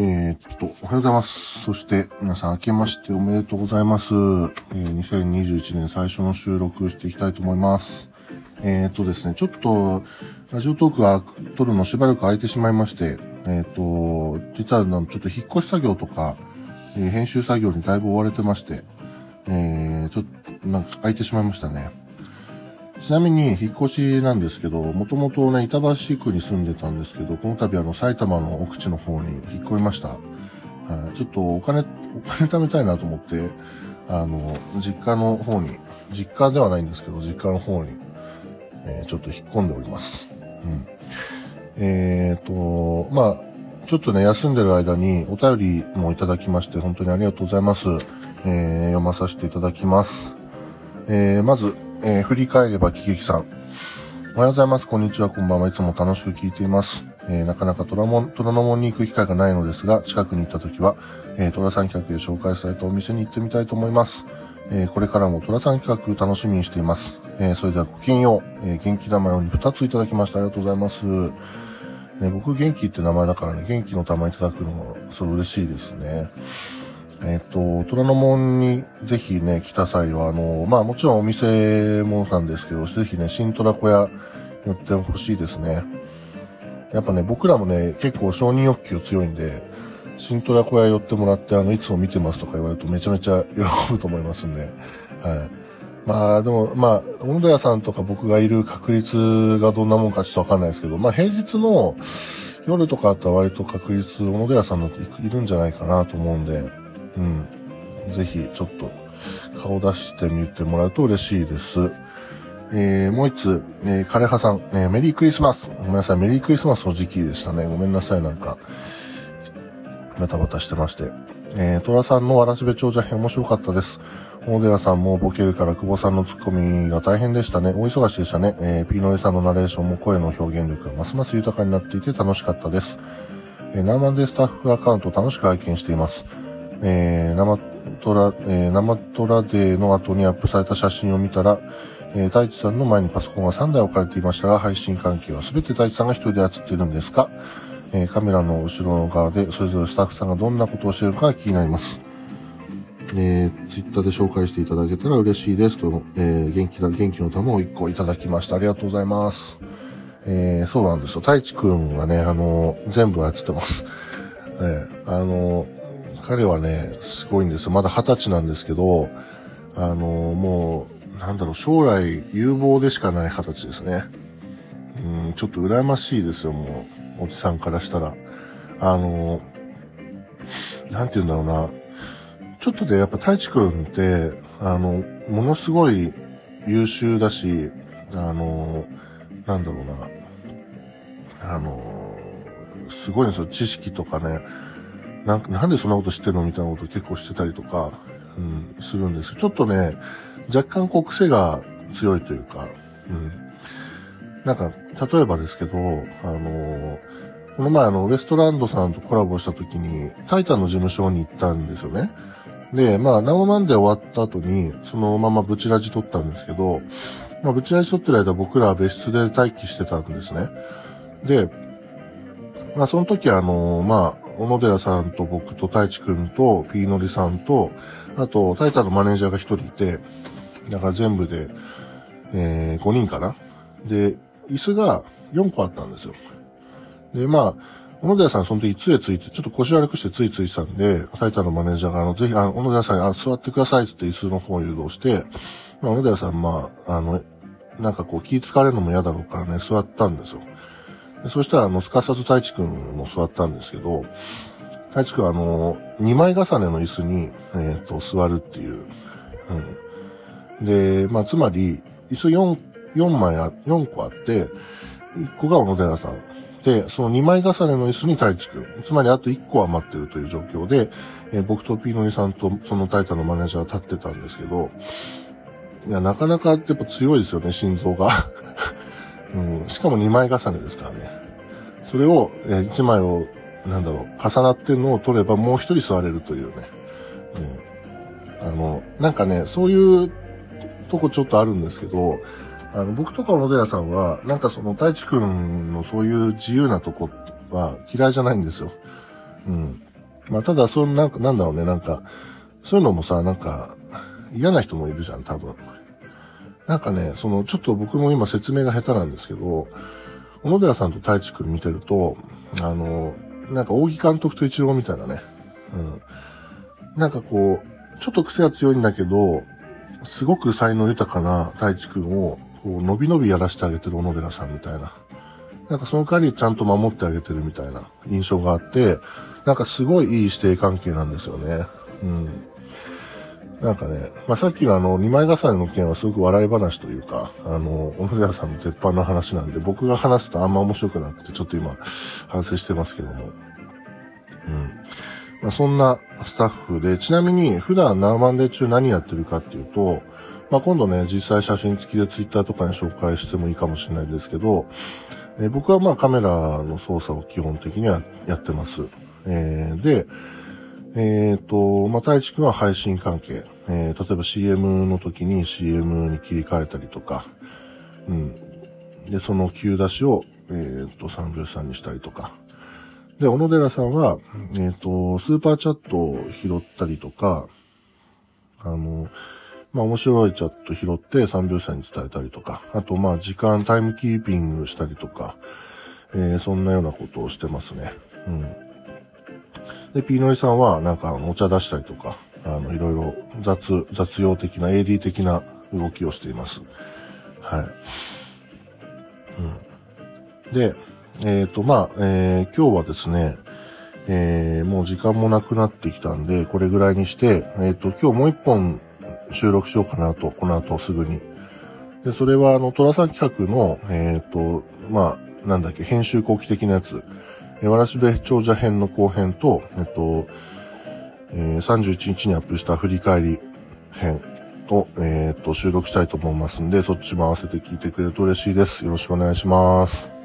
えー、っと、おはようございます。そして、皆さん明けましておめでとうございます。えー、2021年最初の収録していきたいと思います。えー、っとですね、ちょっと、ラジオトークが撮るのしばらく空いてしまいまして、えー、っと、実はちょっと引っ越し作業とか、えー編集作業にだいぶ追われてまして、えー、ちょっと、なんか空いてしまいましたね。ちなみに、引っ越しなんですけど、もともとね、板橋区に住んでたんですけど、この度あの、埼玉の奥地の方に引っ越しました。はい、ちょっとお金、お金貯めたいなと思って、あの、実家の方に、実家ではないんですけど、実家の方に、えーちょっと引っ込んでおります。うん。えっ、と、まあ、ちょっとね、休んでる間にお便りもいただきまして、本当にありがとうございます。えー読まさせていただきます。えーまず、えー振り返れば喜劇さん。おはようございます。こんにちは。こんばんは。いつも楽しく聞いています。えーなかなか虎門、虎ノ門に行く機会がないのですが、近くに行った時は、えー、虎さん企画で紹介されたお店に行ってみたいと思います。えーこれからも虎さん企画楽しみにしています。えーそれではごきげんよう。えー元気玉より2ついただきました。ありがとうございます。ね、僕元気って名前だからね、元気の玉いただくのも、それ嬉しいですね。えっ、と、虎ノ門にぜひね、来た際は、あの、まあもちろんお店もなんですけど、ぜひね、新虎小屋寄ってほしいですね。やっぱね、僕らもね、結構承認欲求強いんで、新虎小屋寄ってもらって、あの、いつも見てますとか言われるとめちゃめちゃ喜ぶと思いますんで、はい。まあでも、まあ、小野寺さんとか僕がいる確率がどんなもんかちょっとわかんないですけど、まあ平日の夜とかだったら割と確率、小野寺さんのいるんじゃないかなと思うんで、うん。ぜひ、ちょっと、顔出してみてもらうと嬉しいです。えー、もう一つ、えー、枯葉さん、えーメリークリスマス。ごめんなさい、メリークリスマスの時期でしたね。ごめんなさい、なんか、バタバタしてまして。えー、トラさんのわらしべ長者編面白かったです。小野寺さんもボケるから久保さんのツッコミが大変でしたね。お忙しでしたね。えー、ピーノエさんのナレーションも声の表現力がますます豊かになっていて楽しかったです。えー、ナーマンデスタッフアカウント楽しく拝見しています。えー、生トラ、えー、生トラデーの後にアップされた写真を見たら、えー、太一さんの前にパソコンが3台置かれていましたが、配信関係は全て太一さんが一人で操っているんですか？えーカメラの後ろの側で、それぞれスタッフさんがどんなことをしているかが気になります。えー、ツイッターで紹介していただけたら嬉しいですと、えー、元気だ、元気の玉を1個いただきました。ありがとうございます。えー、そうなんですよ。太一くんがね、あの全部やってます。えー、あの彼はね、すごいんですよ。まだ二十歳なんですけど、あのもう、なんだろう、将来有望でしかない二十歳ですね。うん、ちょっと羨ましいですよ、もう、おじさんからしたら。あの、なんて言うんだろうな。ちょっとで、やっぱ太一くんって、あの、ものすごい優秀だし、あの、なんだろうな。あの、すごいんですよ。知識とかね。なんなんでそんなこと知ってるのみたいなこと結構してたりとか、うん、するんです。ちょっとね、若干こう癖が強いというか、うん。なんか、例えばですけど、あの、この前あの、ウエストランドさんとコラボした時に、タイタンの事務所に行ったんですよね。で、まあ、生マンで終わった後に、そのままブチラジ撮ったんですけど、まあ、ブチラジ撮ってる間僕らは別室で待機してたんですね。で、まあ、その時あの、まあ、小野寺さんと僕と太一くんと、ピーノリさんと、あと、タイタのマネージャーが一人いて、だから全部で、えー、5人かなで、椅子が4個あったんですよ。で、まあ、小野寺さんその時杖ついて、ちょっと腰悪くしてついついてたんで、タイタのマネージャーが、あの、ぜひ、あの、小野寺さんに、あ座ってくださいって言って椅子の方を誘導して、まあ、小野寺さん、まあ、あの、なんかこう気使われるのも嫌だろうからね、座ったんですよ。でそしたら、あの、すかさず太一くんも座ったんですけど、太一くんはあの、2枚重ねの椅子に、えっ、と、座るっていう。うん。で、まあ、つまり、椅子4、4枚あ、4個あって、1個が小野寺さん。で、その2枚重ねの椅子に太一くん。つまりあと1個余ってるという状況で、えー僕とピーノリさんとそのタイタのマネージャー立ってたんですけど、いや、なかなかやっぱ強いですよね、心臓が。うん、しかも2枚重ねですからね。それを、え1枚を、なんだろう、重なってるのを取ればもう一人座れるというね。うん。あの、なんかね、そういうとこちょっとあるんですけど、あの、僕とか小野寺さんは、なんかその、太一くんのそういう自由なとこは嫌いじゃないんですよ。うん。まあ、ただ、そのなんか、なんだろうね、なんか、そういうのもさ、なんか、嫌な人もいるじゃん、多分。なんかね、その、ちょっと僕も今説明が下手なんですけど、小野寺さんと太一くん見てると、あの、なんか、扇監督と一郎みたいなね。うん。なんかこう、ちょっと癖が強いんだけど、すごく才能豊かな太一くんを、こう、伸び伸びやらせてあげてる小野寺さんみたいな。なんかその代わりちゃんと守ってあげてるみたいな印象があって、なんかすごいいい師弟関係なんですよね。うん。なんかね、まあ、さっきのあの、二枚重ねの件はすごく笑い話というか、あの、小野寺さんの鉄板の話なんで、僕が話すとあんま面白くなくて、ちょっと今、反省してますけども。うん。まあ、そんなスタッフで、ちなみに普段ナーマンデー中何やってるかっていうと、まあ、今度ね、実際写真付きでツイッターとかに紹介してもいいかもしれないですけど、えー、僕はまあカメラの操作を基本的にはやってます。えー、で、えっ、ー、と、まあ、太一くんは配信関係。えー、例えば CM の時に CM に切り替えたりとか、うん。で、そのキュー出しを、えっ、ー、と、三拍子さんにしたりとか。で、小野寺さんは、えっ、と、スーパーチャットを拾ったりとか、あの、まあ、面白いチャット拾って三拍子さんに伝えたりとか、あと、まあ、時間、タイムキーピングしたりとか、えー、そんなようなことをしてますね。うん。で、ピーノリさんは、なんか、お茶出したりとか、あの、いろいろ雑、雑用的な、AD 的な動きをしています。はい。うん。で、えっ、ー、と、まあ、えー、今日はですね、えー、もう時間もなくなってきたんで、これぐらいにして、えっ、ー、と、今日もう一本収録しようかなと、この後すぐに。で、それは、あの、トラさん企画の、えっ、ー、と、まあ、なんだっけ、編集後期的なやつ、えわらしべ長者編の後編と、えっと、えー、31日にアップした振り返り編を、えー、っと、収録したいと思いますんで、そっちも合わせて聞いてくれると嬉しいです。よろしくお願いします。